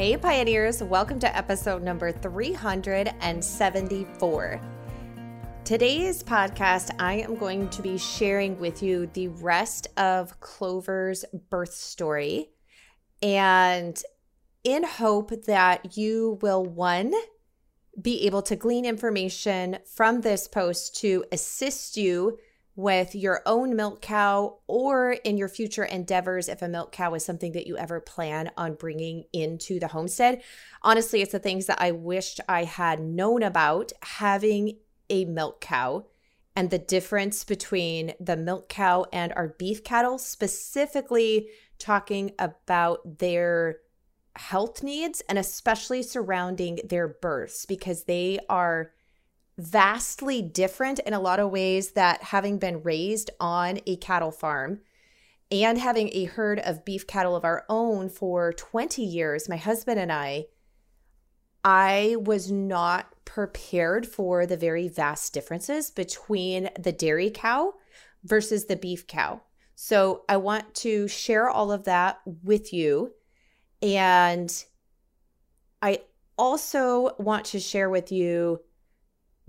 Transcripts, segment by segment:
Hey, Pioneers, welcome to episode number 374. Today's podcast, I am going to be sharing with you the rest of Clover's birth story. And in hope that you will, one, be able to glean information from this post to assist you with your own milk cow or in your future endeavors if a milk cow is something that you ever plan on bringing into the homestead. Honestly, it's the things that I wished I had known about having a milk cow and the difference between the milk cow and our beef cattle, specifically talking about their health needs and especially surrounding their births because they are vastly different in a lot of ways that having been raised on a cattle farm and having a herd of beef cattle of our own for 20 years, my husband and I, I was not prepared for the very vast differences between the dairy cow versus the beef cow. So I want to share all of that with you. And I also want to share with you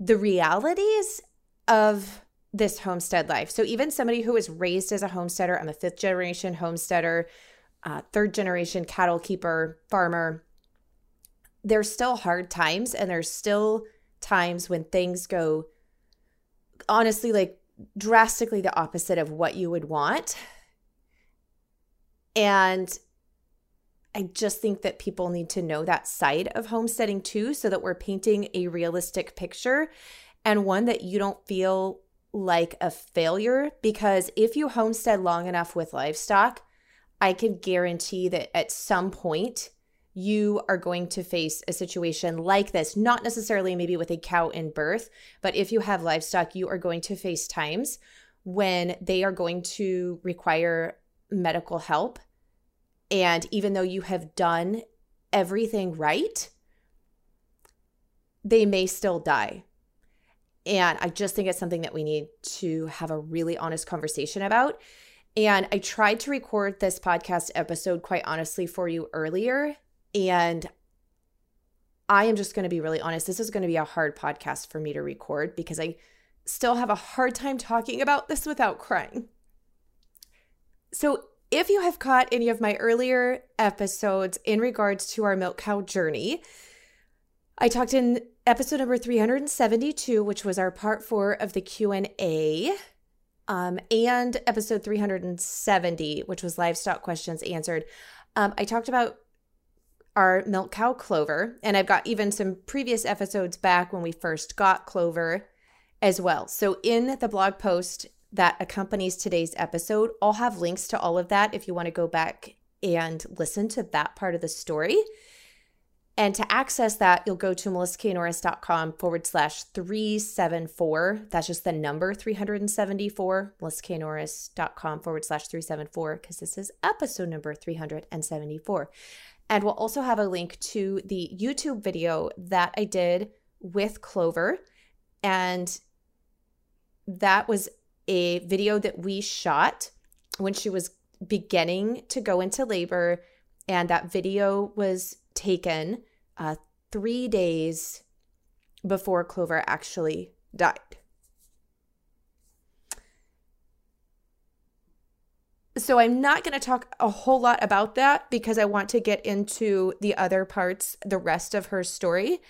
the realities of this homestead life. So even somebody who was raised as a homesteader, I'm a fifth generation homesteader, uh, third generation cattle keeper, farmer. There's still hard times, and there's still times when things go honestly like drastically the opposite of what you would want. And I just think that people need to know that side of homesteading too, so that we're painting a realistic picture and one that you don't feel like a failure. Because if you homestead long enough with livestock, I can guarantee that at some point you are going to face a situation like this. Not necessarily maybe with a cow in birth, but if you have livestock, you are going to face times when they are going to require medical help and even though you have done everything right, they may still die. And I just think it's something that we need to have a really honest conversation about. And I tried to record this podcast episode, quite honestly, for you earlier. And I am just going to be really honest. This is going to be a hard podcast for me to record because I still have a hard time talking about this without crying. So, if you have caught any of my earlier episodes in regards to our milk cow journey, I talked in episode number 372, which was our part four of the Q&A, um, and episode 370, which was livestock questions answered. Um, I talked about our milk cow Clover, and I've got even some previous episodes back when we first got Clover as well. So in the blog post that accompanies today's episode. I'll have links to all of that if you want to go back and listen to that part of the story. And to access that, you'll go to melissaknorris.com forward slash 374. That's just the number 374, melissaknorris.com forward slash 374, because this is episode number 374. And we'll also have a link to the YouTube video that I did with Clover. And that was a video that we shot when she was beginning to go into labor. And that video was taken uh, three days before Clover actually died. So I'm not going to talk a whole lot about that because I want to get into the other parts, the rest of her story.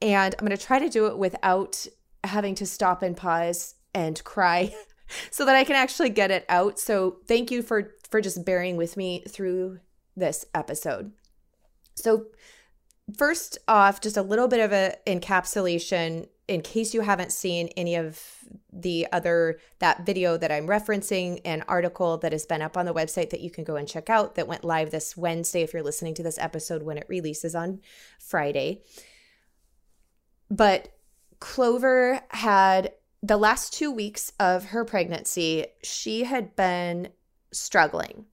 And I'm going to try to do it without having to stop and pause and cry so that I can actually get it out. So thank you for for just bearing with me through this episode. So first off, just a little bit of a encapsulation in case you haven't seen any of the other that video that I'm referencing, an article that has been up on the website that you can go and check out that went live this Wednesday if you're listening to this episode when it releases on Friday. But Clover had the last two weeks of her pregnancy, she had been struggling.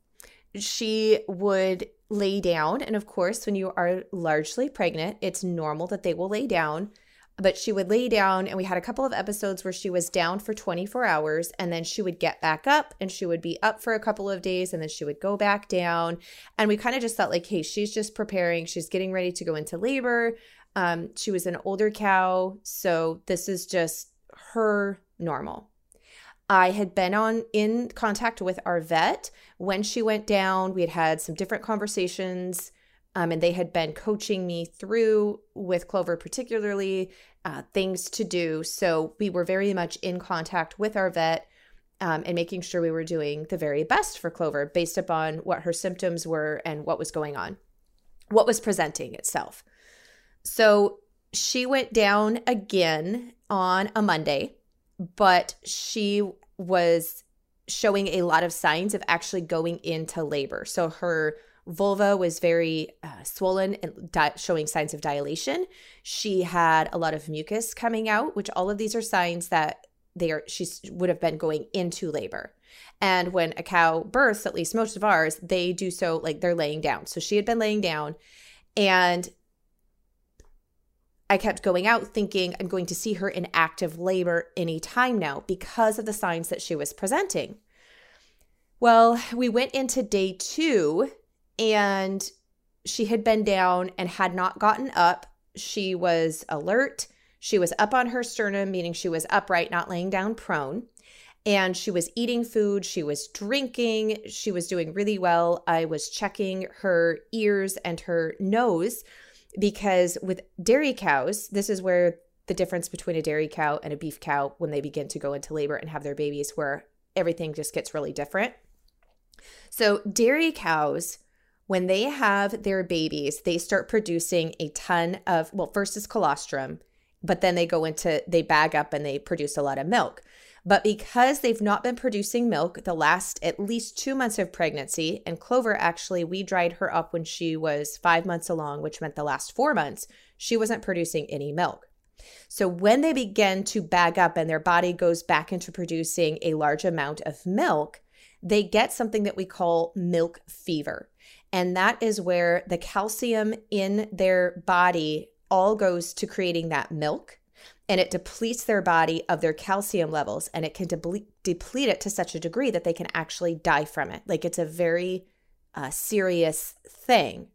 She would lay down. And of course, when you are largely pregnant, it's normal that they will lay down. but she would lay down and we had a couple of episodes where she was down for 24 hours and then she would get back up and she would be up for a couple of days and then she would go back down and we kind of just thought like hey she's just preparing she's getting ready to go into labor um, she was an older cow so this is just her normal I had been on in contact with our vet when she went down. We had had some different conversations um, and they had been coaching me through with Clover, particularly uh, things to do. So we were very much in contact with our vet um, and making sure we were doing the very best for Clover based upon what her symptoms were and what was going on, what was presenting itself. So she went down again on a Monday, but she was showing a lot of signs of actually going into labor. So her vulva was very uh, swollen and di- showing signs of dilation. She had a lot of mucus coming out, which all of these are signs that they are she would have been going into labor. And when a cow births, at least most of ours, they do so like they're laying down. So she had been laying down and I kept going out thinking I'm going to see her in active labor any time now because of the signs that she was presenting. Well, we went into day two and she had been down and had not gotten up. She was alert. She was up on her sternum, meaning she was upright, not laying down prone. And she was eating food. She was drinking. She was doing really well. I was checking her ears and her nose because with dairy cows, this is where the difference between a dairy cow and a beef cow when they begin to go into labor and have their babies, where everything just gets really different. So, dairy cows when they have their babies, they start producing a ton of, well, first is colostrum, but then they go into, they bag up and they produce a lot of milk. But because they've not been producing milk the last at least two months of pregnancy, and Clover actually, we dried her up when she was five months along, which meant the last four months, she wasn't producing any milk. So when they begin to bag up and their body goes back into producing a large amount of milk, they get something that we call milk fever. And that is where the calcium in their body all goes to creating that milk and it depletes their body of their calcium levels and it can deplete, deplete it to such a degree that they can actually die from it. Like it's a very uh, serious thing.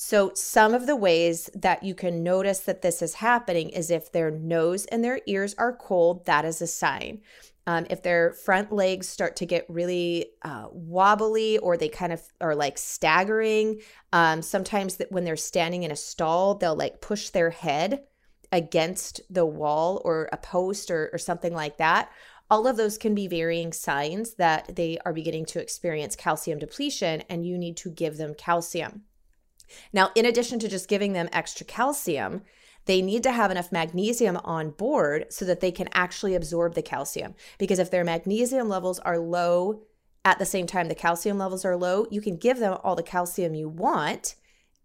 So, some of the ways that you can notice that this is happening is if their nose and their ears are cold, that is a sign. Um, if their front legs start to get really uh, wobbly or they kind of are like staggering, um, sometimes that when they're standing in a stall, they'll like push their head against the wall or a post or, or something like that. All of those can be varying signs that they are beginning to experience calcium depletion, and you need to give them calcium. Now, in addition to just giving them extra calcium, they need to have enough magnesium on board so that they can actually absorb the calcium. Because if their magnesium levels are low at the same time the calcium levels are low, you can give them all the calcium you want,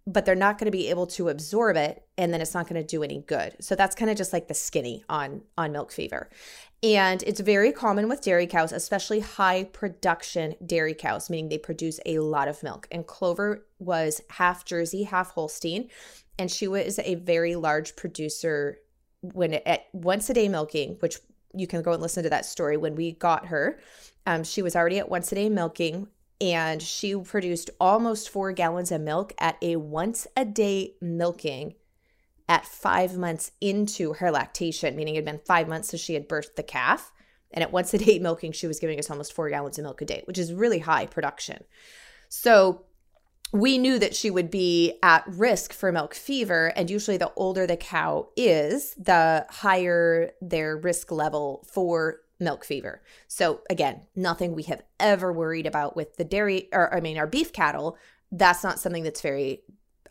but they're not going to be able to absorb it and then it's not going to do any good. So that's kind of just like the skinny on on milk fever. And it's very common with dairy cows, especially high production dairy cows, meaning they produce a lot of milk. And Clover was half Jersey, half Holstein and she was a very large producer when it, at once a day milking, which you can go and listen to that story when we got her. Um, she was already at once a day milking and she produced almost four gallons of milk at a once a day milking at five months into her lactation, meaning it had been five months since she had birthed the calf. And at once a day milking, she was giving us almost four gallons of milk a day, which is really high production. So we knew that she would be at risk for milk fever. And usually, the older the cow is, the higher their risk level for milk fever. So, again, nothing we have ever worried about with the dairy, or I mean, our beef cattle. That's not something that's very,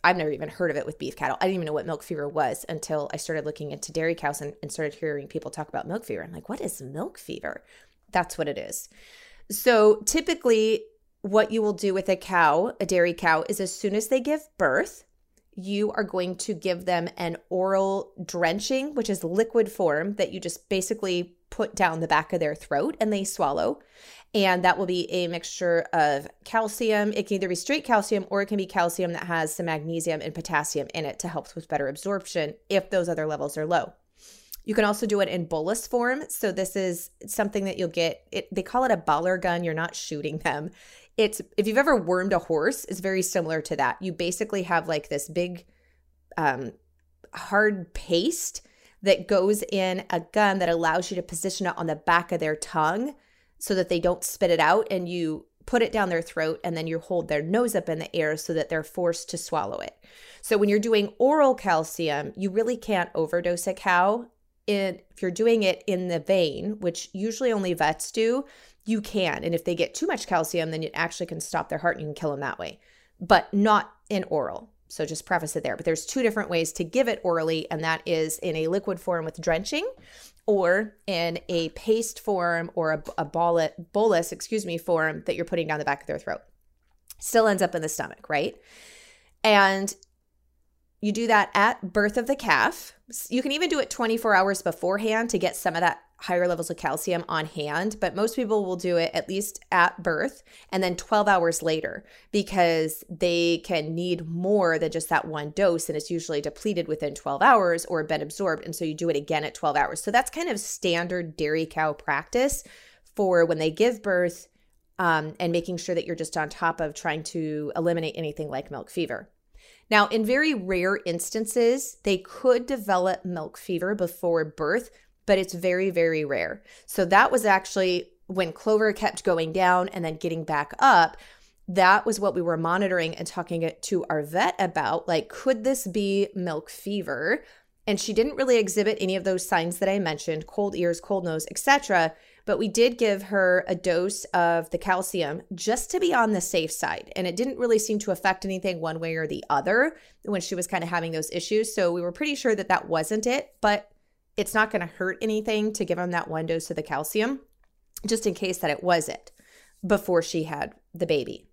I've never even heard of it with beef cattle. I didn't even know what milk fever was until I started looking into dairy cows and, and started hearing people talk about milk fever. I'm like, what is milk fever? That's what it is. So, typically, what you will do with a cow, a dairy cow, is as soon as they give birth, you are going to give them an oral drenching, which is liquid form that you just basically put down the back of their throat and they swallow. And that will be a mixture of calcium. It can either be straight calcium or it can be calcium that has some magnesium and potassium in it to help with better absorption if those other levels are low. You can also do it in bolus form. So this is something that you'll get. It, they call it a baller gun. You're not shooting them. It's if you've ever wormed a horse, it's very similar to that. You basically have like this big, um, hard paste that goes in a gun that allows you to position it on the back of their tongue so that they don't spit it out and you put it down their throat and then you hold their nose up in the air so that they're forced to swallow it. So when you're doing oral calcium, you really can't overdose a cow. If you're doing it in the vein, which usually only vets do, you can. And if they get too much calcium, then it actually can stop their heart and you can kill them that way, but not in oral. So just preface it there. But there's two different ways to give it orally, and that is in a liquid form with drenching or in a paste form or a, a bolus, excuse me, form that you're putting down the back of their throat. Still ends up in the stomach, right? And you do that at birth of the calf. You can even do it 24 hours beforehand to get some of that higher levels of calcium on hand, but most people will do it at least at birth and then 12 hours later because they can need more than just that one dose and it's usually depleted within 12 hours or been absorbed. And so you do it again at 12 hours. So that's kind of standard dairy cow practice for when they give birth um, and making sure that you're just on top of trying to eliminate anything like milk fever. Now, in very rare instances, they could develop milk fever before birth, but it's very, very rare. So that was actually when Clover kept going down and then getting back up. That was what we were monitoring and talking to our vet about. Like, could this be milk fever? And she didn't really exhibit any of those signs that I mentioned cold ears, cold nose, etc. But we did give her a dose of the calcium just to be on the safe side. And it didn't really seem to affect anything one way or the other when she was kind of having those issues. So we were pretty sure that that wasn't it. But it's not going to hurt anything to give them that one dose of the calcium, just in case that it was it before she had the baby.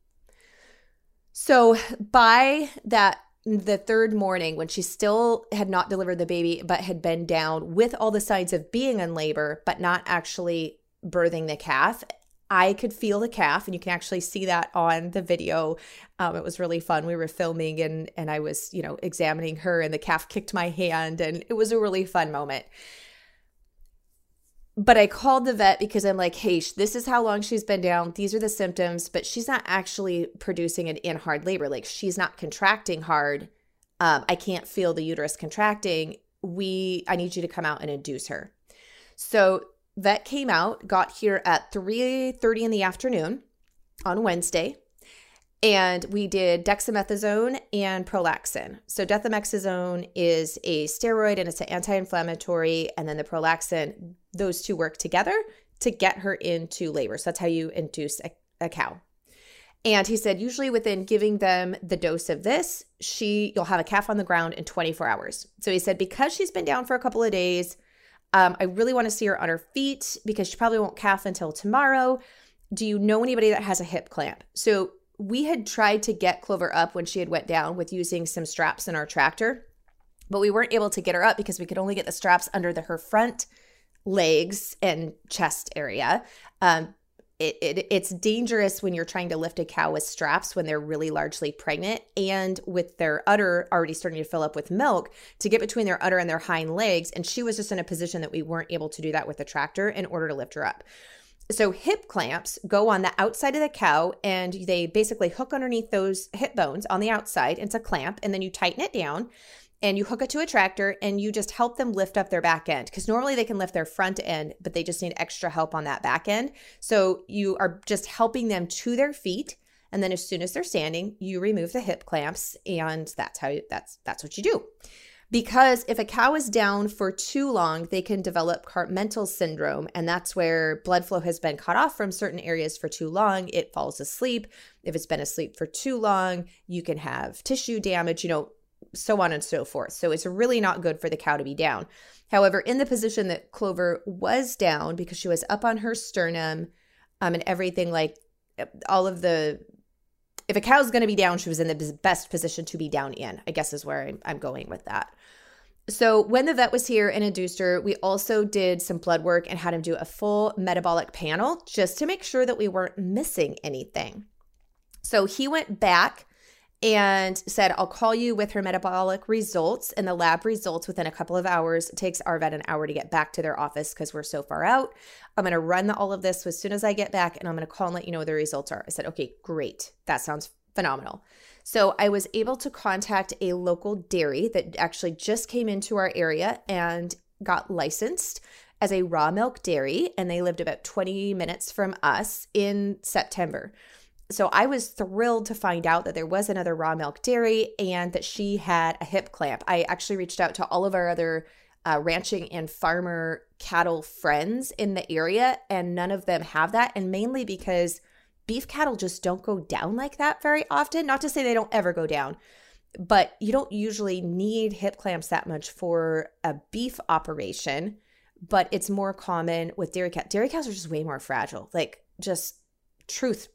So by that the third morning when she still had not delivered the baby but had been down with all the signs of being in labor but not actually birthing the calf I could feel the calf, and you can actually see that on the video. Um, it was really fun. We were filming, and and I was, you know, examining her, and the calf kicked my hand, and it was a really fun moment. But I called the vet because I'm like, hey, this is how long she's been down. These are the symptoms, but she's not actually producing it in hard labor. Like she's not contracting hard. Um, I can't feel the uterus contracting. We, I need you to come out and induce her. So vet came out, got here at 3:30 in the afternoon on Wednesday. And we did dexamethasone and prolaxin. So dexamethasone is a steroid and it's an anti-inflammatory, and then the prolaxin, those two work together to get her into labor. So that's how you induce a, a cow. And he said, usually within giving them the dose of this, she you'll have a calf on the ground in 24 hours. So he said, because she's been down for a couple of days, um, I really want to see her on her feet because she probably won't calf until tomorrow. Do you know anybody that has a hip clamp? So we had tried to get Clover up when she had went down with using some straps in our tractor, but we weren't able to get her up because we could only get the straps under the her front legs and chest area. Um, it, it, it's dangerous when you're trying to lift a cow with straps when they're really largely pregnant and with their udder already starting to fill up with milk to get between their udder and their hind legs. And she was just in a position that we weren't able to do that with the tractor in order to lift her up. So hip clamps go on the outside of the cow and they basically hook underneath those hip bones on the outside. It's a clamp and then you tighten it down and you hook it to a tractor and you just help them lift up their back end. Because normally they can lift their front end but they just need extra help on that back end. So you are just helping them to their feet. And then as soon as they're standing you remove the hip clamps and that's how you, that's that's what you do. Because if a cow is down for too long they can develop compartmental syndrome. And that's where blood flow has been cut off from certain areas for too long. It falls asleep. If it's been asleep for too long you can have tissue damage you know so on and so forth. So it's really not good for the cow to be down. However, in the position that Clover was down because she was up on her sternum um, and everything, like all of the, if a cow's going to be down, she was in the best position to be down in, I guess is where I'm, I'm going with that. So when the vet was here and induced her, we also did some blood work and had him do a full metabolic panel just to make sure that we weren't missing anything. So he went back and said, I'll call you with her metabolic results and the lab results within a couple of hours. It takes our vet an hour to get back to their office because we're so far out. I'm going to run all of this as soon as I get back and I'm going to call and let you know what the results are. I said, okay, great. That sounds phenomenal. So I was able to contact a local dairy that actually just came into our area and got licensed as a raw milk dairy. And they lived about 20 minutes from us in September so I was thrilled to find out that there was another raw milk dairy and that she had a hip clamp. I actually reached out to all of our other uh, ranching and farmer cattle friends in the area, and none of them have that. And mainly because beef cattle just don't go down like that very often. Not to say they don't ever go down, but you don't usually need hip clamps that much for a beef operation. But it's more common with dairy cows. Dairy cows are just way more fragile. Like, just truth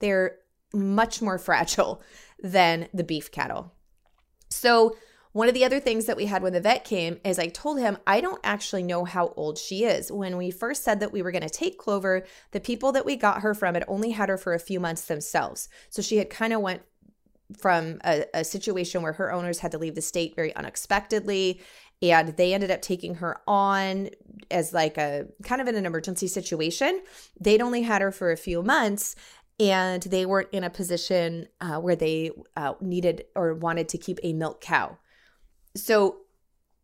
they're much more fragile than the beef cattle. So, one of the other things that we had when the vet came is I told him, I don't actually know how old she is. When we first said that we were going to take Clover, the people that we got her from had only had her for a few months themselves. So she had kind of went from a, a, situation where her owners had to leave the state very unexpectedly and they ended up taking her on as like a kind of in an emergency situation they'd only had her for a few months and they weren't in a position uh, where they uh, needed or wanted to keep a milk cow. So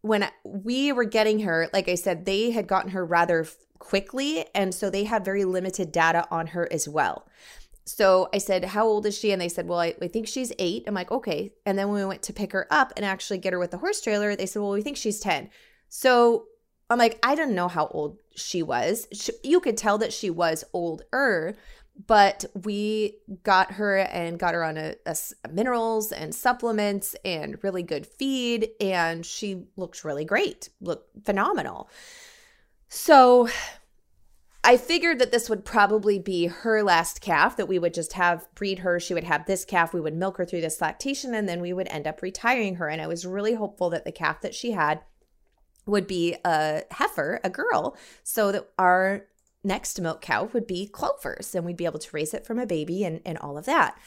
when we were getting her, like I said, they had gotten her rather quickly. And so they had very limited data on her as well. So I said, How old is she? And they said, Well, I, I, think she's eight. I'm like, Okay. And then when we went to pick her up and actually get her with the horse trailer, they said, Well, we think she's 10. So I'm like, I didn't know how old she was. She, you could tell that she was older, but we got her and got her on a, a, minerals and supplements and really good feed and she looked really great looked phenomenal. So i figured that this would probably be her last calf that we would just have breed her she would have this calf we would milk her through this lactation and then we would end up retiring her. And i was really hopeful that the calf that she had would be a heifer a girl so that our next milk cow would be Clover's, and we'd be able to raise it from a baby and, and all of that.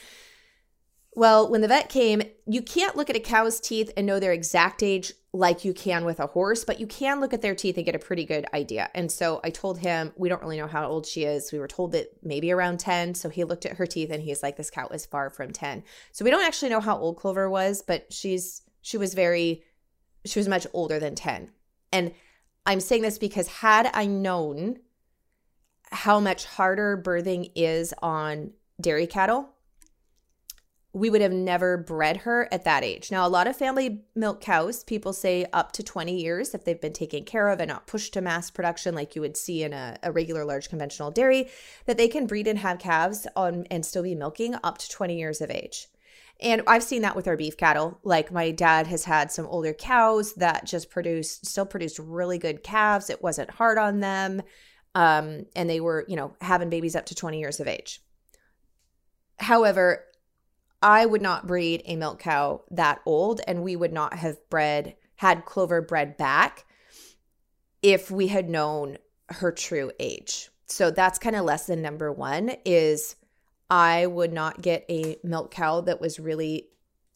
Well, when the vet came, you can't look at a cow's teeth and know their exact age like you can with a horse, but you can look at their teeth and get a pretty good idea. And so I told him, we don't really know how old she is. We were told that maybe around 10. So he looked at her teeth and he's like, this cow is far from 10. So we don't actually know how old Clover was, but she's, she was very, she was much older than 10. And I'm saying this because had I known how much harder birthing is on dairy cattle, we would have never bred her at that age. Now, a lot of family milk cows, people say up to 20 years if they've been taken care of and not pushed to mass production like you would see in a, a regular large conventional dairy, that they can breed and have calves on and still be milking up to 20 years of age. And I've seen that with our beef cattle. Like my dad has had some older cows that just produced, still produced really good calves. It wasn't hard on them um, and they were, you know, having babies up to 20 years of age. However, I would not breed a milk cow that old, and we would not have bred, had Clover bred back if we had known her true age. So that's kind of lesson number one is I would not get a milk cow that was really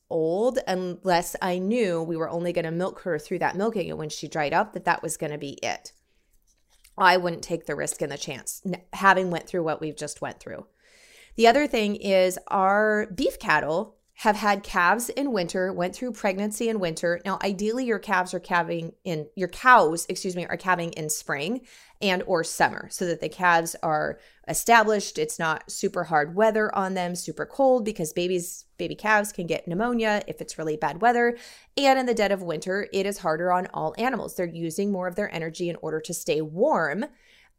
old unless I knew we were only going to milk her through that milking and when she dried up that that was going to be it. I wouldn't take the risk and the chance having went through what we've just went through. The other thing is our beef cattle have had calves in winter, went through pregnancy in winter. Now, ideally, your calves are calving in your cows, excuse me, are calving in spring and or summer so that the calves are established. It's not super hard weather on them, super cold because babies, baby calves can get pneumonia if it's really bad weather. And in the dead of winter, it is harder on all animals. They're using more of their energy in order to stay warm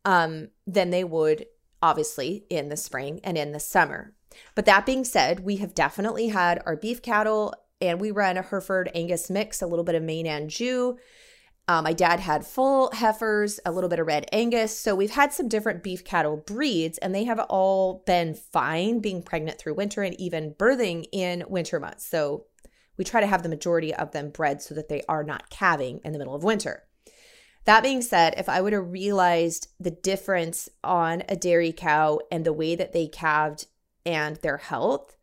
um, than they would obviously in the spring and in the summer. But that being said, we have definitely had our beef cattle and we run a Hereford Angus mix, a little bit of Maine Anjou. Um, my dad had full heifers, a little bit of red Angus. So we've had some different beef cattle breeds, and they have all been fine being pregnant through winter and even birthing in winter months. So we try to have the majority of them bred so that they are not calving in the middle of winter. That being said, if I would have realized the difference on a dairy cow and the way that they calved and their health,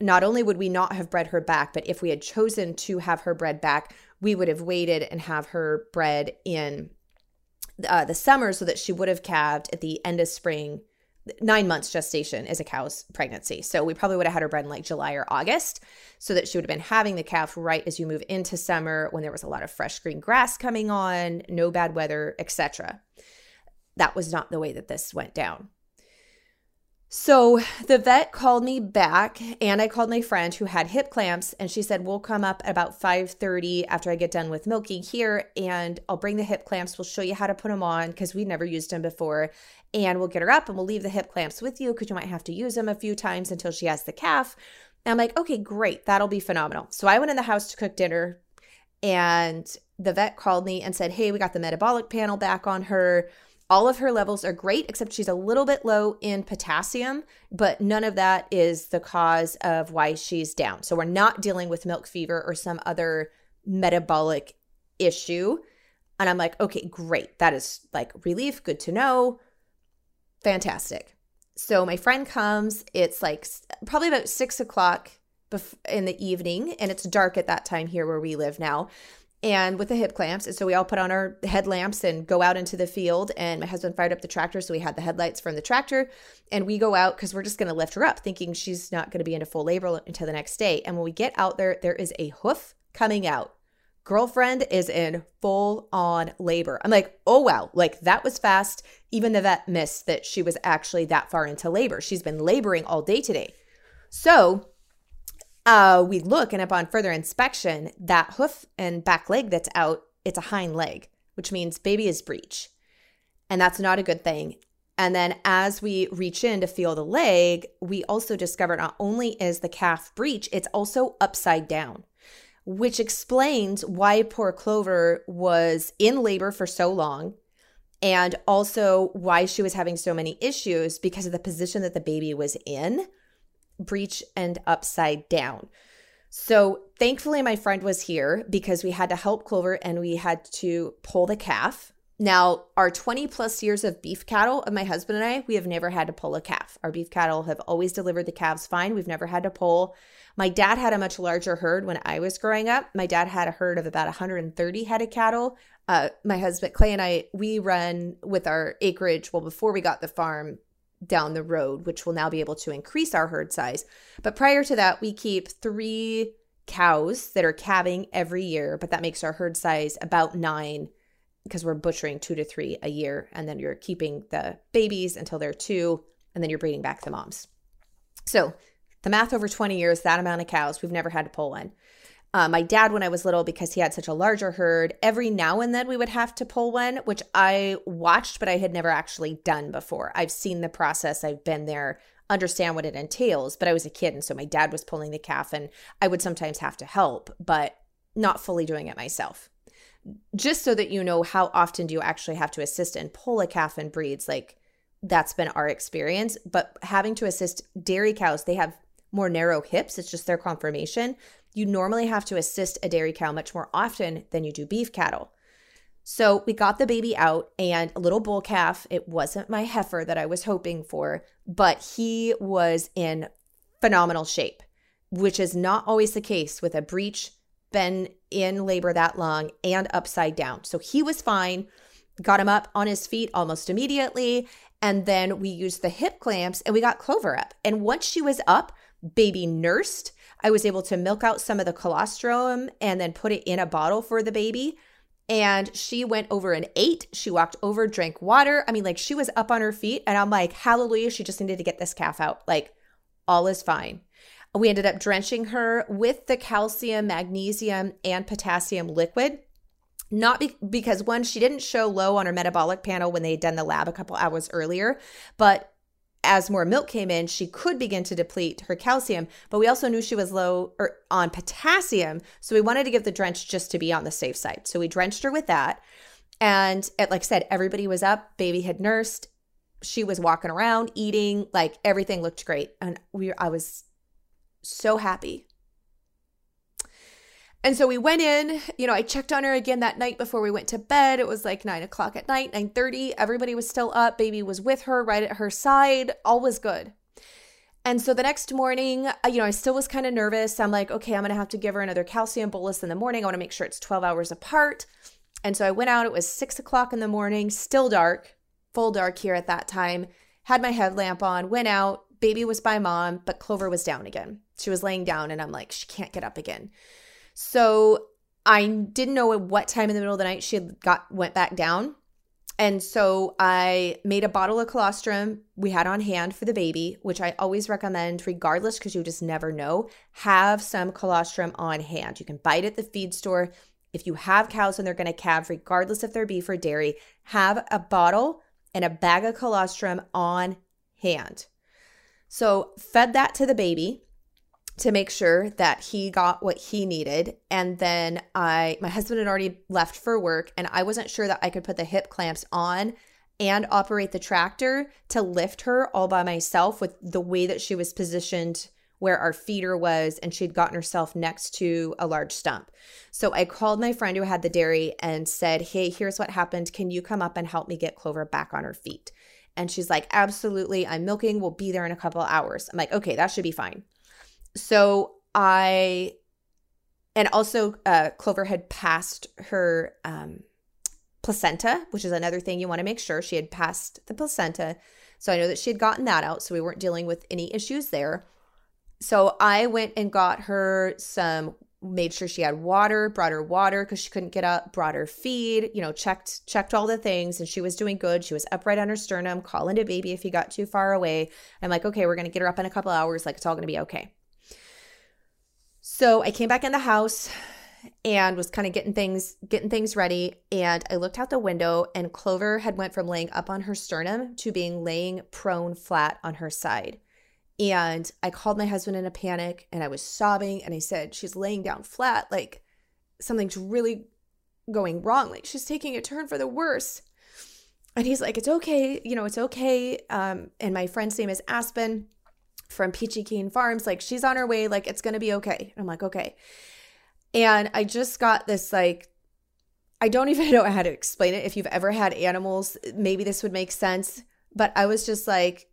not only would we not have bred her back, but if we had chosen to have her bred back, we would have waited and have her bred in uh, the summer so that she would have calved at the end of spring. Nine months gestation is a cow's pregnancy. So we probably would have had her bred in like July or August so that she would have been having the calf right as you move into summer when there was a lot of fresh green grass coming on, no bad weather, etc. That was not the way that this went down. So the vet called me back and I called my friend who had hip clamps and she said, we'll come up at about 5.30 after I get done with milking here and I'll bring the hip clamps. We'll show you how to put them on because we'd never used them before. And we'll get her up and we'll leave the hip clamps with you because you might have to use them a few times until she has the calf. And I'm like, okay, great. That'll be phenomenal. So I went in the house to cook dinner and the vet called me and said, hey, we got the metabolic panel back on her all of her levels are great, except she's a little bit low in potassium, but none of that is the cause of why she's down. So we're not dealing with milk fever or some other metabolic issue. And I'm like, okay, great. That is like relief. Good to know. Fantastic. So my friend comes. It's like probably about six o'clock in the evening, and it's dark at that time here where we live now and with the hip clamps. And so we all put on our headlamps and go out into the field. And my husband fired up the tractor. So we had the headlights from the tractor. And we go out because we're just going to lift her up, thinking she's not going to be into full labor until the next day. And when we get out there, there is a hoof coming out. Girlfriend is in full on labor. I'm like, oh, wow, like that was fast. Even the vet missed that she was actually that far into labor. She's been laboring all day today. So uh, we look and upon further inspection, that hoof and back leg that's out, it's a hind leg, which means baby is breech. And that's not a good thing. And then as we reach in to feel the leg, we also discover not only is the calf breech, it's also upside down, which explains why poor Clover was in labor for so long and also why she was having so many issues because of the position that the baby was in breech and upside down. So thankfully, my friend was here because we had to help Clover and we had to pull the calf. Now, our 20 plus years of beef cattle of my husband and I, we have never had to pull a calf. Our beef cattle have always delivered the calves fine. We've never had to pull. My dad had a much larger herd when I was growing up. My dad had a herd of about 130 head of cattle. Uh, my husband Clay and I, we run with our acreage. Well, before we got the farm, down the road, which will now be able to increase our herd size. But prior to that, we keep three cows that are calving every year, but that makes our herd size about nine because we're butchering two to three a year. And then you're keeping the babies until they're two, and then you're breeding back the moms. So the math over 20 years, that amount of cows, we've never had to pull one. Uh, my dad, when I was little, because he had such a larger herd, every now and then we would have to pull one, which I watched, but I had never actually done before. I've seen the process, I've been there, understand what it entails, but I was a kid. And so my dad was pulling the calf, and I would sometimes have to help, but not fully doing it myself. Just so that you know how often do you actually have to assist and pull a calf in breeds, like that's been our experience. But having to assist dairy cows, they have more narrow hips. It's just their conformation you normally have to assist a dairy cow much more often than you do beef cattle. So we got the baby out and a little bull calf. It wasn't my heifer that I was hoping for, but he was in phenomenal shape, which is not always the case with a breech, been in labor that long, and upside down. So he was fine, got him up on his feet almost immediately. And then we used the hip clamps and we got Clover up. And once she was up, baby nursed I was able to milk out some of the colostrum and then put it in a bottle for the baby. And she went over and ate. She walked over, drank water. I mean, like she was up on her feet. And I'm like, hallelujah, she just needed to get this calf out. Like, all is fine. We ended up drenching her with the calcium, magnesium, and potassium liquid. Not be- because one, she didn't show low on her metabolic panel when they had done the lab a couple hours earlier, but as more milk came in, she could begin to deplete her calcium, but we also knew she was low or on potassium. So we wanted to give the drench just to be on the safe side. So we drenched her with that. And it, like I said, everybody was up, baby had nursed. She was walking around, eating, like everything looked great. And we I was so happy and so we went in, you know, I checked on her again that night before we went to bed. It was like nine o'clock at night, 9 30. Everybody was still up. Baby was with her right at her side. All was good. And so the next morning, uh, you know, I still was kind of nervous. I'm like, okay, I'm going to have to give her another calcium bolus in the morning. I want to make sure it's 12 hours apart. And so I went out. It was six o'clock in the morning, still dark, full dark here at that time. Had my headlamp on, went out. Baby was by mom, but Clover was down again. She was laying down, and I'm like, she can't get up again. So I didn't know at what time in the middle of the night she had got went back down. And so I made a bottle of colostrum we had on hand for the baby, which I always recommend, regardless, because you just never know. Have some colostrum on hand. You can buy it at the feed store. If you have cows and they're going to calve, regardless if they're beef or dairy, have a bottle and a bag of colostrum on hand. So, fed that to the baby to make sure that he got what he needed and then i my husband had already left for work and i wasn't sure that i could put the hip clamps on and operate the tractor to lift her all by myself with the way that she was positioned where our feeder was and she'd gotten herself next to a large stump. So I called my friend who had the dairy and said, "Hey, here's what happened. Can you come up and help me get Clover back on her feet?" And she's like, "Absolutely. I'm milking. We'll be there in a couple hours." I'm like, "Okay, that should be fine." So I, and also uh, Clover had passed her um, placenta, which is another thing you want to make sure she had passed the placenta. So I know that she had gotten that out, so we weren't dealing with any issues there. So I went and got her some made sure she had water, brought her water because she couldn't get up, brought her feed, you know, checked checked all the things and she was doing good. She was upright on her sternum, calling to baby if he got too far away. I'm like, okay, we're gonna get her up in a couple hours, like it's all gonna be okay. So I came back in the house and was kind of getting things getting things ready and I looked out the window and Clover had went from laying up on her sternum to being laying prone flat on her side. And I called my husband in a panic and I was sobbing and I said she's laying down flat like something's really going wrong like she's taking a turn for the worse. And he's like it's okay, you know, it's okay. Um and my friend's name is Aspen from Peachy Keen Farms. Like, she's on her way. Like, it's going to be okay. I'm like, okay. And I just got this, like, I don't even know how to explain it. If you've ever had animals, maybe this would make sense. But I was just like,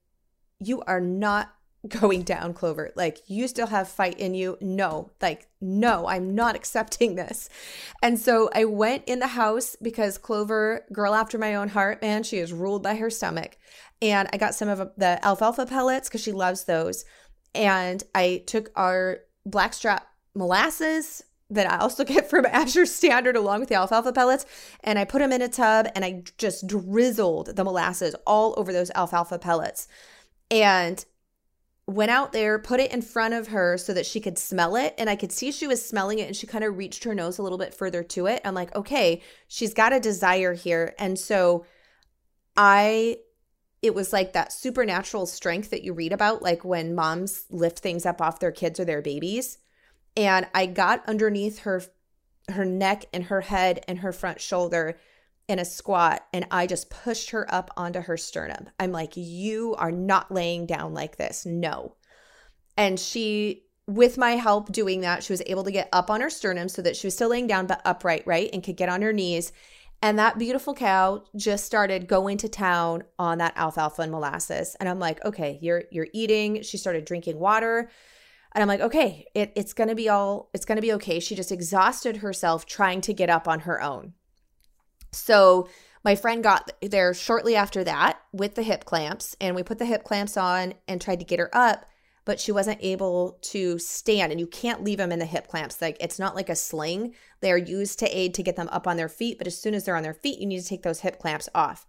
you are not going down, Clover. Like, you still have fight in you. No, like, no, I'm not accepting this. And so I went in the house because Clover, girl after my own heart, man, she is ruled by her stomach. And I got some of the alfalfa pellets because she loves those. And I took our blackstrap molasses that I also get from Azure Standard along with the alfalfa pellets. And I put them in a tub and I just drizzled the molasses all over those alfalfa pellets. And went out there, put it in front of her so that she could smell it. And I could see she was smelling it and she kind of reached her nose a little bit further to it. I'm like, okay, she's got a desire here. And so I, it was like that supernatural strength that you read about, like when moms lift things up off their kids or their babies. And I got underneath her her neck and her head and her front shoulder in a squat and I just pushed her up onto her sternum. I'm like, You are not laying down like this. No. And she, with my help doing that, she was able to get up on her sternum so that she was still laying down, but upright, right? And could get on her knees. And that beautiful cow just started going to town on that alfalfa and molasses. And I'm like, okay, you're you're eating. She started drinking water. And I'm like, okay, it, it's gonna be all it's gonna be okay. She just exhausted herself trying to get up on her own. So my friend got there shortly after that with the hip clamps, and we put the hip clamps on and tried to get her up, but she wasn't able to stand. And you can't leave them in the hip clamps. Like it's not like a sling. They are used to aid to get them up on their feet, but as soon as they're on their feet, you need to take those hip clamps off.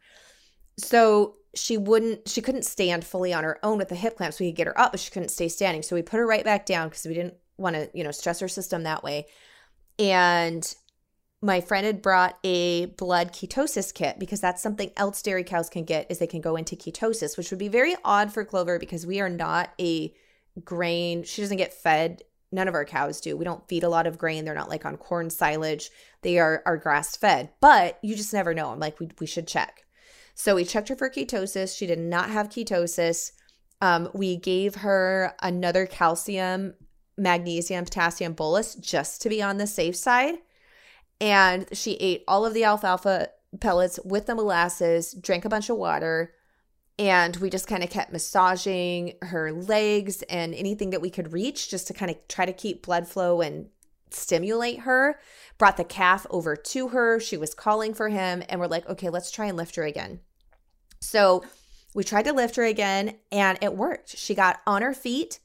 So she wouldn't, she couldn't stand fully on her own with the hip clamps. We could get her up, but she couldn't stay standing. So we put her right back down because we didn't want to, you know, stress her system that way. And my friend had brought a blood ketosis kit because that's something else dairy cows can get is they can go into ketosis which would be very odd for clover because we are not a grain she doesn't get fed. None of our cows do. We don't feed a lot of grain. They're not like on corn silage. They are are grass fed. But you just never know. I'm like we, we should check. So we checked her for ketosis. She did not have ketosis. Um, we gave her another calcium magnesium potassium bolus just to be on the safe side and she ate all of the alfalfa pellets with the molasses, drank a bunch of water, And we just kind of kept massaging her legs and anything that we could reach just to kind of try to keep blood flow and stimulate her. Brought the calf over to her. She was calling for him. And we're like, okay, let's try and lift her again. So we tried to lift her again and it worked. She got on her feet.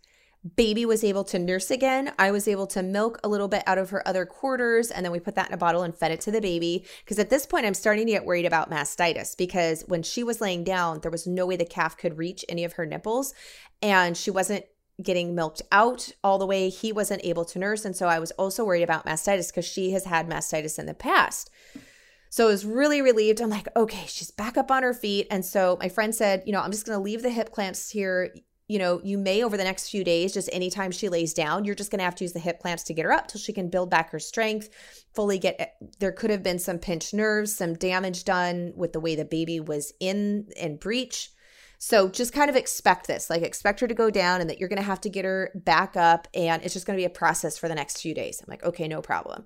Baby was able to nurse again. I was able to milk a little bit out of her other quarters, and then we put that in a bottle and fed it to the baby. Because at this point, I'm starting to get worried about mastitis because when she was laying down, there was no way the calf could reach any of her nipples, and she wasn't getting milked out all the way. He wasn't able to nurse. And so I was also worried about mastitis because she has had mastitis in the past. So I was really relieved. I'm like, okay, she's back up on her feet. And so my friend said, you know, I'm just going to leave the hip clamps here. You know, you may over the next few days, just anytime she lays down, you're just going to have to use the hip clamps to get her up till she can build back her strength, fully get. Eh, there could have been some pinched nerves, some damage done with the way the baby was in and breech. So just kind of expect this, like expect her to go down and that you're going to have to get her back up. And it's just going to be a process for the next few days. I'm like, okay, no problem.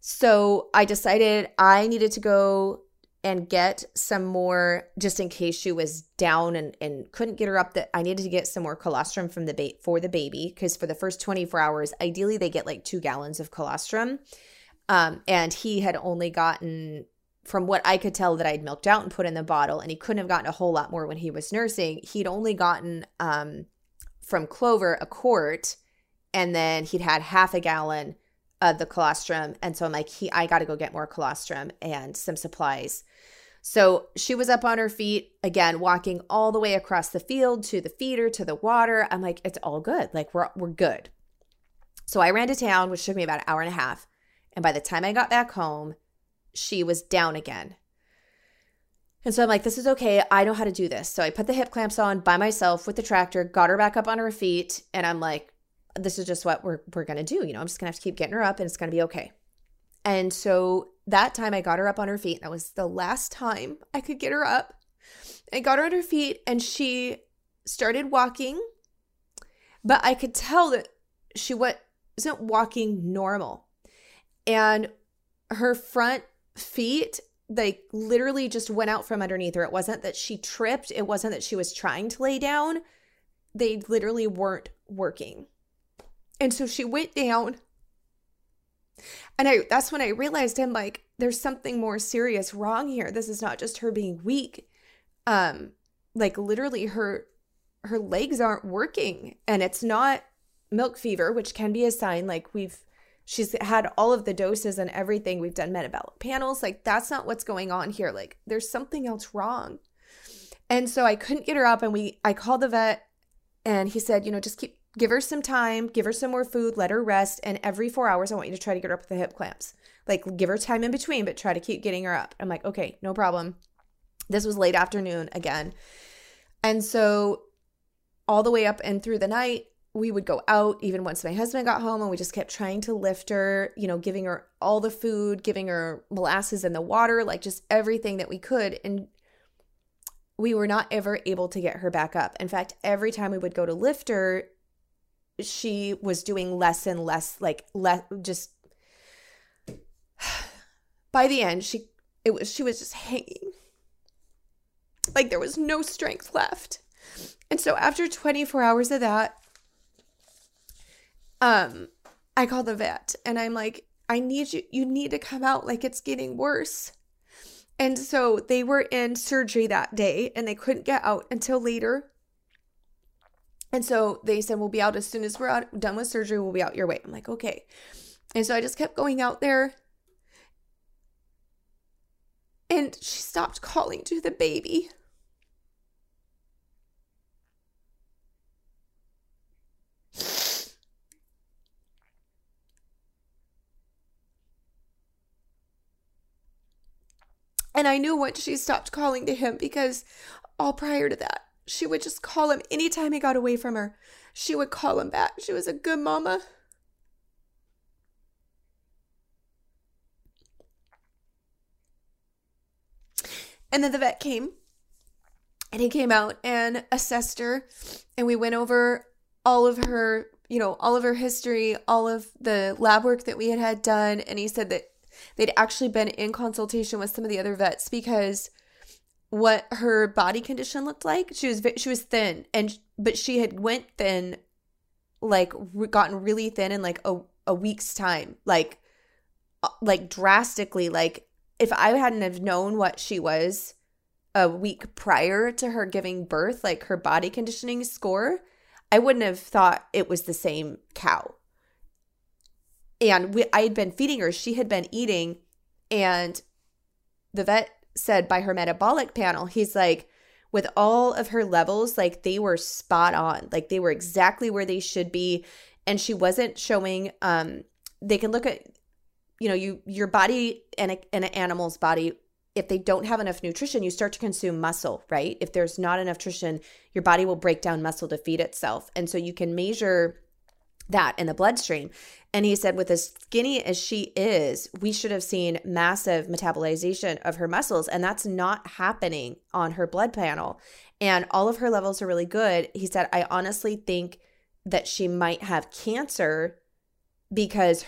So I decided I needed to go and get some more just in case she was down and, and couldn't get her up that I needed to get some more colostrum from the bait for the baby because for the first 24 hours ideally they get like 2 gallons of colostrum um, and he had only gotten from what I could tell that I'd milked out and put in the bottle and he couldn't have gotten a whole lot more when he was nursing he'd only gotten um, from Clover a quart and then he'd had half a gallon of the colostrum. And so I'm like, he, I got to go get more colostrum and some supplies. So she was up on her feet again, walking all the way across the field to the feeder to the water. I'm like, it's all good. Like we're we're good. So I ran to town, which took me about an hour and a half. And by the time I got back home, she was down again. And so I'm like, this is okay. I know how to do this. So I put the hip clamps on by myself with the tractor, got her back up on her feet, and I'm like, this is just what we're we're gonna do. You know, I'm just gonna have to keep getting her up and it's gonna be okay. And so that time I got her up on her feet. That was the last time I could get her up. I got her on her feet and she started walking, but I could tell that she wasn't walking normal. And her front feet, they literally just went out from underneath her. It wasn't that she tripped, it wasn't that she was trying to lay down. They literally weren't working. And so she went down. And I that's when I realized I'm like, there's something more serious wrong here. This is not just her being weak. Um, like literally her her legs aren't working. And it's not milk fever, which can be a sign like we've she's had all of the doses and everything. We've done metabolic panels. Like that's not what's going on here. Like there's something else wrong. And so I couldn't get her up and we I called the vet and he said, you know, just keep give her some time, give her some more food, let her rest. And every four hours, I want you to try to get her up with the hip clamps. Like, give her time in between, but try to keep getting her up. I'm like, okay, no problem. This was late afternoon again. And so, all the way up and through the night, we would go out even once my husband got home and we just kept trying to lift her, you know, giving her all the food, giving her molasses and the water, like just everything that we could. And we were not ever able to get her back up. In fact, every time we would go to lift her, she was doing less and less like less just by the end she it was she was just hanging. Like there was no strength left. And so after 24 hours of that um i called the vet and i'm like i need you you need to come out. Like it's getting worse. And so they were in surgery that day and they couldn't get out until later and so they said, We'll be out as soon as we're out, done with surgery, we'll be out your way. I'm like, Okay. And so I just kept going out there. And she stopped calling to the baby. And I knew once she stopped calling to him because all prior to that, she would just call him anytime he got away from her. She would call him back. She was a good mama. And then the vet came and he came out and assessed her and we went over all of her, you know, all of her history, all of the lab work that we had had done and he said that they'd actually been in consultation with some of the other vets because what her body condition looked like. She was she was thin and but she had went thin like gotten really thin in like a a week's time. Like uh, like drastically like if I hadn't have known what she was a week prior to her giving birth, like her body conditioning score, I wouldn't have thought it was the same cow. And we, I had been feeding her, she had been eating, and the vet said by her metabolic panel, he's like, with all of her levels, like they were spot on, like they were exactly where they should be. And she wasn't showing, um, they can look at, you know, you your body and, a, and an animal's body if they don't have enough nutrition, you start to consume muscle, right? If there's not enough nutrition, your body will break down muscle to feed itself. And so you can measure that in the bloodstream. And he said, with as skinny as she is, we should have seen massive metabolization of her muscles. And that's not happening on her blood panel. And all of her levels are really good. He said, I honestly think that she might have cancer because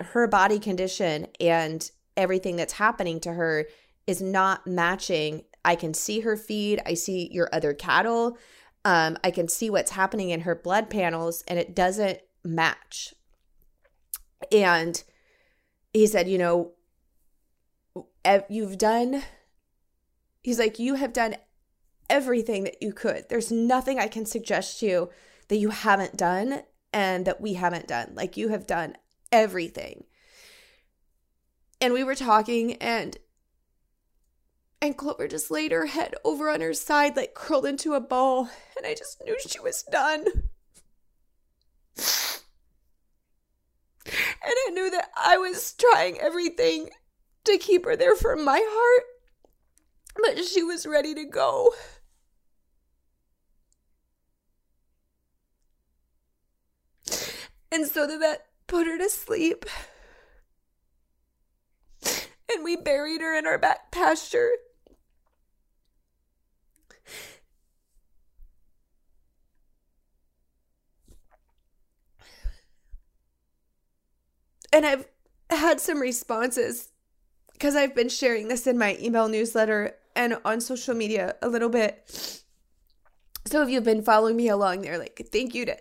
her body condition and everything that's happening to her is not matching. I can see her feed, I see your other cattle. Um, I can see what's happening in her blood panels, and it doesn't match. And he said, You know, you've done, he's like, You have done everything that you could. There's nothing I can suggest to you that you haven't done and that we haven't done. Like, you have done everything. And we were talking, and and Clover just laid her head over on her side, like curled into a ball, and I just knew she was done. And I knew that I was trying everything to keep her there from my heart, but she was ready to go. And so the vet put her to sleep. And we buried her in our back pasture. And I've had some responses because I've been sharing this in my email newsletter and on social media a little bit. So if you've been following me along there, like thank you to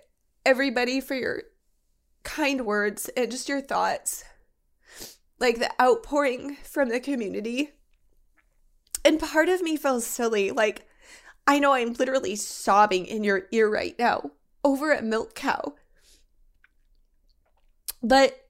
everybody for your kind words and just your thoughts. Like the outpouring from the community. And part of me feels silly. Like I know I'm literally sobbing in your ear right now over a milk cow. But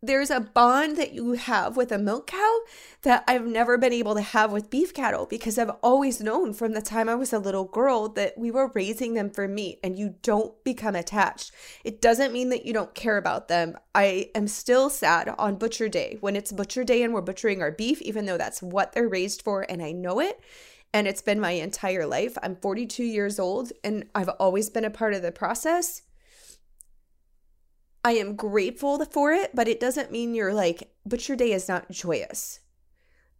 there's a bond that you have with a milk cow that I've never been able to have with beef cattle because I've always known from the time I was a little girl that we were raising them for meat and you don't become attached. It doesn't mean that you don't care about them. I am still sad on butcher day when it's butcher day and we're butchering our beef, even though that's what they're raised for and I know it. And it's been my entire life. I'm 42 years old and I've always been a part of the process I am grateful for it, but it doesn't mean you're like, but your day is not joyous.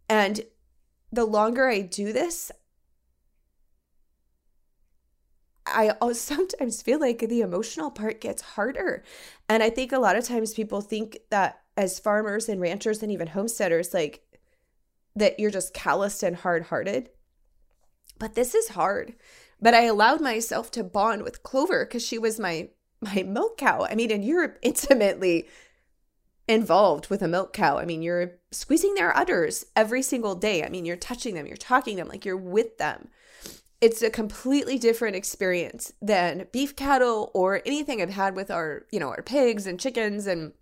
And the longer I do this, I sometimes feel like the emotional part gets harder. And I think a lot of times people think that as farmers and ranchers and even homesteaders, like that you're just calloused and hard hearted. But this is hard. But I allowed myself to bond with Clover because she was my my milk cow. I mean, and you're intimately involved with a milk cow. I mean, you're squeezing their udders every single day. I mean, you're touching them, you're talking them, like you're with them. It's a completely different experience than beef cattle or anything I've had with our, you know, our pigs and chickens and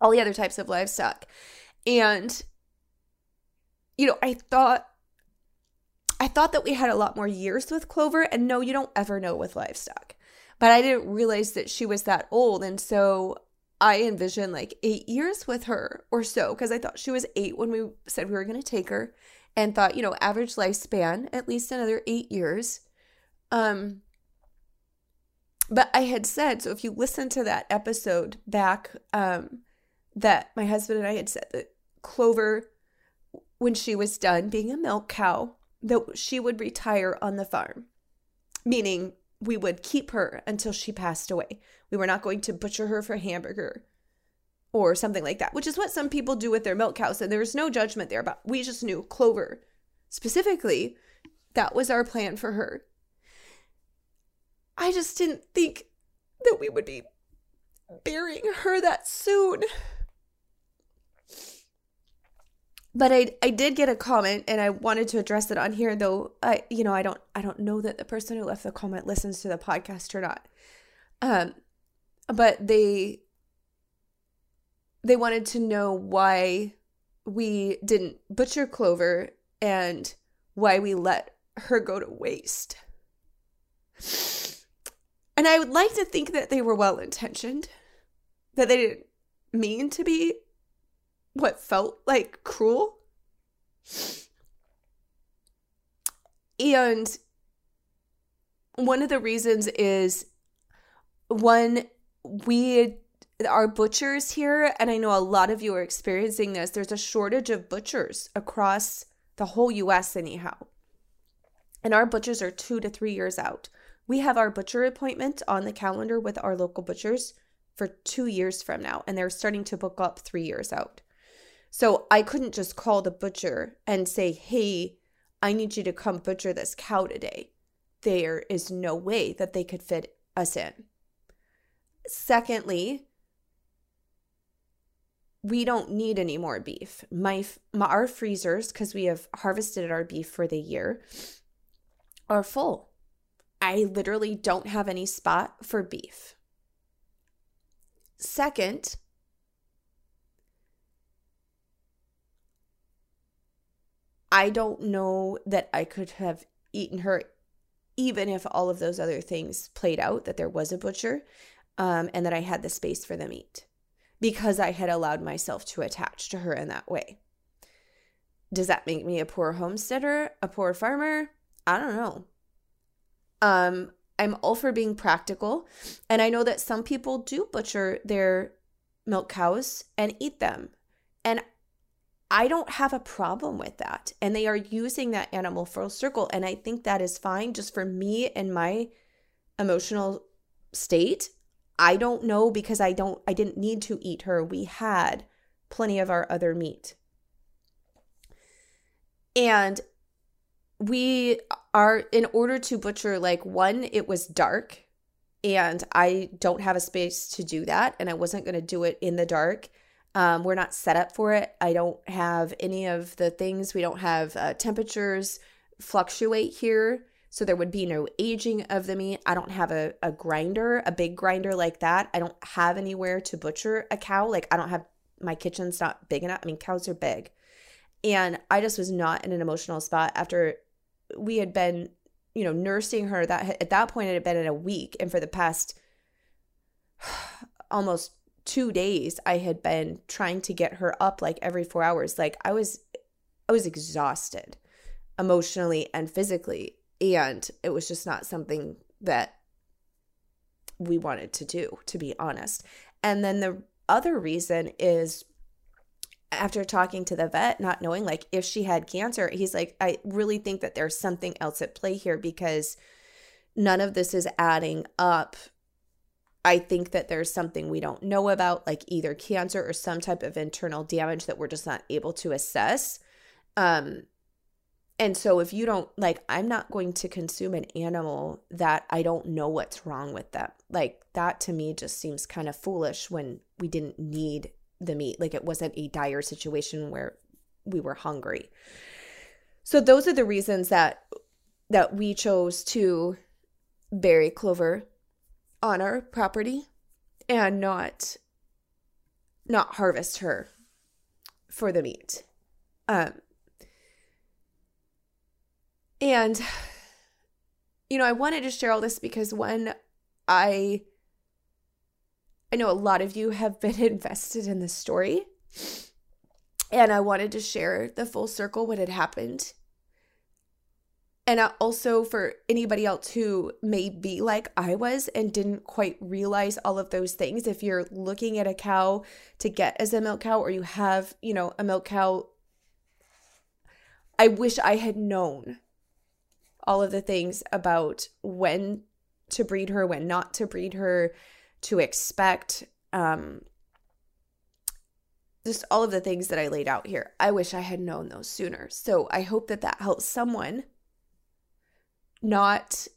all the other types of livestock. And you know, I thought I thought that we had a lot more years with Clover and no, you don't ever know with livestock but I didn't realize that she was that old. And so I envisioned like eight years with her or so because I thought she was eight when we said we were going to take her and thought, you know, average lifespan, at least another eight years. Um, but I had said, so if you listen to that episode back, um, that my husband and I had said that Clover, when she was done being a milk cow, that she would retire on the farm, meaning we would keep her until she passed away. We were not going to butcher her for hamburger or something like that, which is what some people do with their milk cows. And there's no judgment there, but we just knew Clover specifically, that was our plan for her. I just didn't think that we would be burying her that soon. But I I did get a comment and I wanted to address it on here though I you know I don't I don't know that the person who left the comment listens to the podcast or not. Um but they they wanted to know why we didn't butcher Clover and why we let her go to waste. And I would like to think that they were well intentioned, that they didn't mean to be what felt like cruel. And one of the reasons is one, we are butchers here, and I know a lot of you are experiencing this, there's a shortage of butchers across the whole US, anyhow. And our butchers are two to three years out. We have our butcher appointment on the calendar with our local butchers for two years from now, and they're starting to book up three years out. So I couldn't just call the butcher and say, hey, I need you to come butcher this cow today. There is no way that they could fit us in. Secondly, we don't need any more beef. My, my our freezers, because we have harvested our beef for the year, are full. I literally don't have any spot for beef. Second, I don't know that I could have eaten her even if all of those other things played out that there was a butcher um, and that I had the space for the meat because I had allowed myself to attach to her in that way. Does that make me a poor homesteader, a poor farmer? I don't know. Um, I'm all for being practical. And I know that some people do butcher their milk cows and eat them. And I don't have a problem with that. And they are using that animal full circle. And I think that is fine just for me and my emotional state. I don't know because I don't I didn't need to eat her. We had plenty of our other meat. And we are in order to butcher like one it was dark and I don't have a space to do that and I wasn't going to do it in the dark. Um, we're not set up for it. I don't have any of the things. We don't have uh, temperatures fluctuate here. So there would be no aging of the meat. I don't have a, a grinder, a big grinder like that. I don't have anywhere to butcher a cow. Like I don't have my kitchen's not big enough. I mean, cows are big. And I just was not in an emotional spot after we had been, you know, nursing her that at that point it had been in a week. And for the past almost two days, I had been trying to get her up like every four hours. Like I was, I was exhausted emotionally and physically and it was just not something that we wanted to do, to be honest. And then the other reason is after talking to the vet, not knowing like if she had cancer, he's like, I really think that there's something else at play here because none of this is adding up. I think that there's something we don't know about, like either cancer or some type of internal damage that we're just not able to assess. Um, and so if you don't like I'm not going to consume an animal that I don't know what's wrong with them. Like that to me just seems kind of foolish when we didn't need the meat. Like it wasn't a dire situation where we were hungry. So those are the reasons that that we chose to bury clover on our property and not not harvest her for the meat. Um and, you know, I wanted to share all this because when I, I know a lot of you have been invested in this story, and I wanted to share the full circle what had happened. And also for anybody else who may be like I was and didn't quite realize all of those things. If you're looking at a cow to get as a milk cow, or you have, you know, a milk cow, I wish I had known all of the things about when to breed her, when not to breed her, to expect. Um, just all of the things that I laid out here. I wish I had known those sooner. So I hope that that helps someone not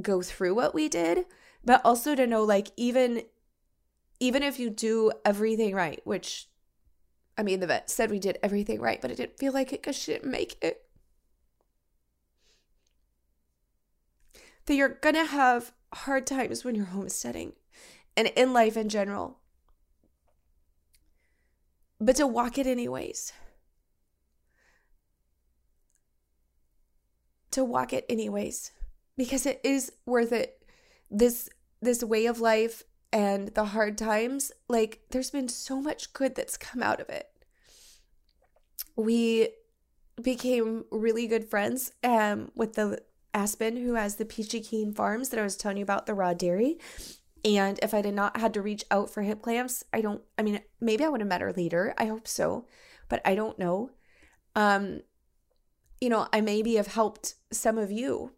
go through what we did, but also to know like even even if you do everything right, which I mean the vet said we did everything right, but I didn't feel like it because she didn't make it. That you're gonna have hard times when you're homesteading and in life in general. But to walk it anyways. To walk it anyways because it is worth it. This this way of life and the hard times, like there's been so much good that's come out of it. We became really good friends um with the Aspen who has the Peachy Keen Farms that I was telling you about the raw dairy. And if I did not had to reach out for hip clamps, I don't I mean maybe I would have met her later. I hope so, but I don't know. Um you know, I maybe have helped some of you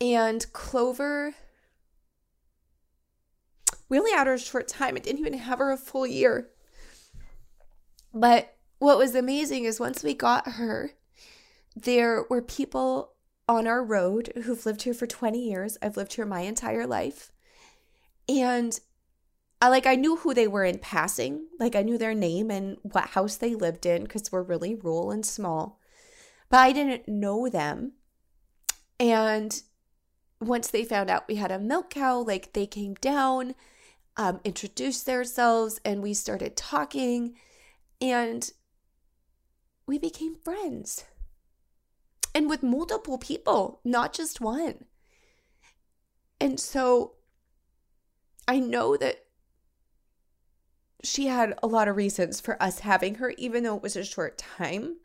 and Clover, we only had her a short time. I didn't even have her a full year. But what was amazing is once we got her, there were people on our road who've lived here for 20 years. I've lived here my entire life. And I like I knew who they were in passing. Like I knew their name and what house they lived in because we're really rural and small. But I didn't know them. And once they found out we had a milk cow, like they came down, um, introduced themselves, and we started talking, and we became friends. And with multiple people, not just one. And so I know that she had a lot of reasons for us having her, even though it was a short time,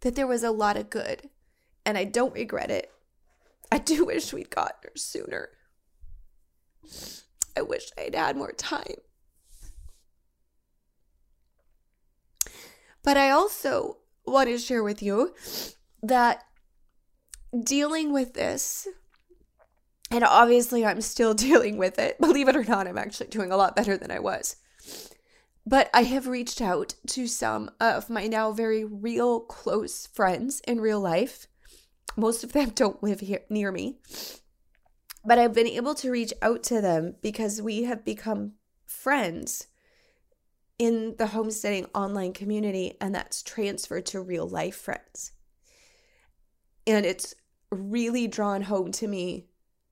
that there was a lot of good. And I don't regret it. I do wish we'd gotten her sooner. I wish I'd had more time. But I also want to share with you that dealing with this, and obviously I'm still dealing with it, believe it or not, I'm actually doing a lot better than I was. But I have reached out to some of my now very real close friends in real life most of them don't live here near me. But I've been able to reach out to them because we have become friends in the homesteading online community, and that's transferred to real life friends. And it's really drawn home to me,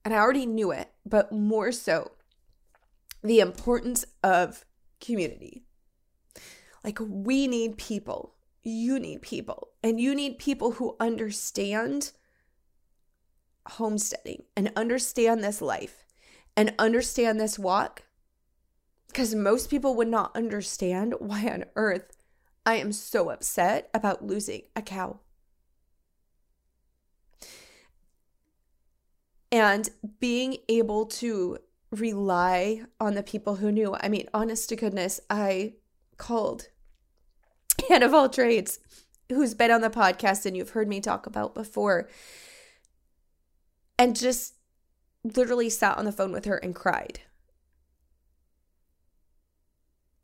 and I already knew it, but more so the importance of community. Like, we need people you need people and you need people who understand homesteading and understand this life and understand this walk because most people would not understand why on earth I am so upset about losing a cow. And being able to rely on the people who knew. I mean, honest to goodness, I called Maven of All Trades who's been on the podcast and you've heard me talk about before and just literally sat on the phone with her and cried.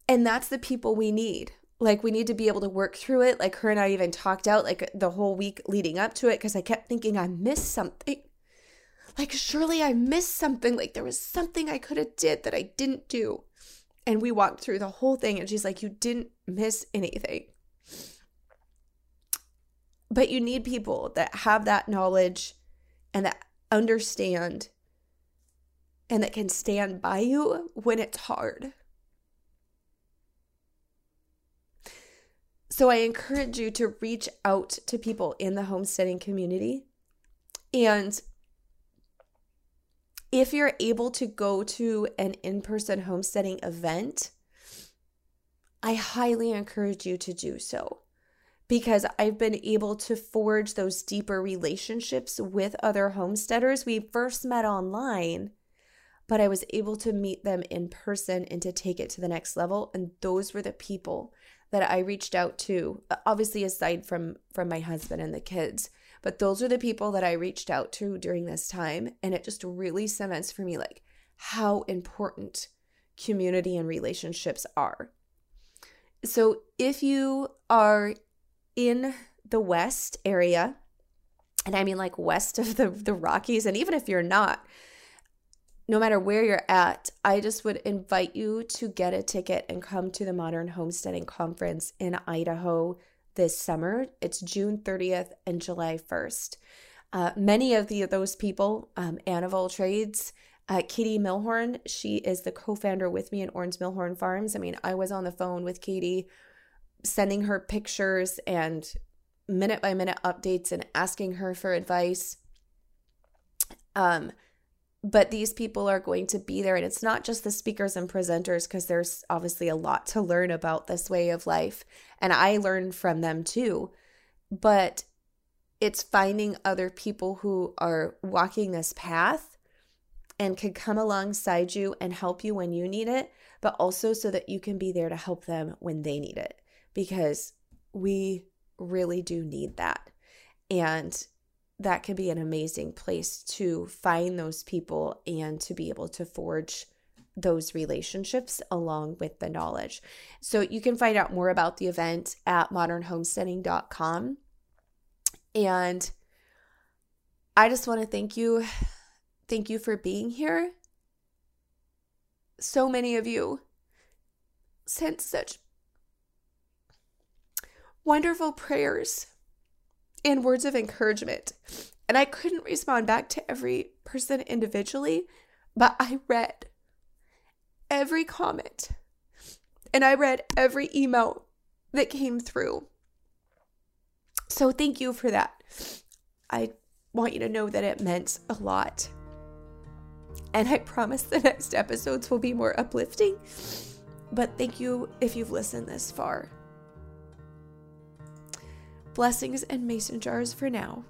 And that's the people we need. Like, we need to be able to work through it. Like, her and I even talked out like the whole week leading up to it because I kept thinking I missed something. Like, surely I missed something. Like, there was something I could have did that I didn't do. And we walked through the whole thing, and she's like, You didn't miss anything. But you need people that have that knowledge and that understand and that can stand by you when it's hard. So I encourage you to reach out to people in the homesteading community. And if you're able to go to an in person homesteading event, I highly encourage you to do so because I've been able to forge those deeper relationships with other homesteaders. We first met online, but I was able to meet them in person and to take it to the next level. And those were the people that I reached out to, obviously aside from from my husband and the kids. But those are the people that I reached out to during this time. And it just really cements for me like how important community and relationships are. So if you are in the West area, and I mean like west of the, the Rockies, and even if you're not, no matter where you're at, I just would invite you to get a ticket and come to the Modern Homesteading Conference in Idaho this summer. It's June 30th and July 1st. Uh, many of the, those people, um, all trades, uh, Katie Milhorn, she is the co founder with me in Orange Milhorn Farms. I mean, I was on the phone with Katie, sending her pictures and minute by minute updates and asking her for advice. Um, but these people are going to be there, and it's not just the speakers and presenters because there's obviously a lot to learn about this way of life, and I learned from them too. But it's finding other people who are walking this path and can come alongside you and help you when you need it, but also so that you can be there to help them when they need it because we really do need that. And that can be an amazing place to find those people and to be able to forge those relationships along with the knowledge. So you can find out more about the event at modernhomesteading.com. And I just want to thank you. Thank you for being here. So many of you sent such wonderful prayers and words of encouragement. And I couldn't respond back to every person individually, but I read every comment and I read every email that came through. So thank you for that. I want you to know that it meant a lot. And I promise the next episodes will be more uplifting. But thank you if you've listened this far. Blessings and mason jars for now.